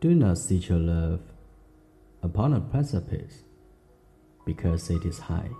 Do not sit your love upon a precipice, because it is high.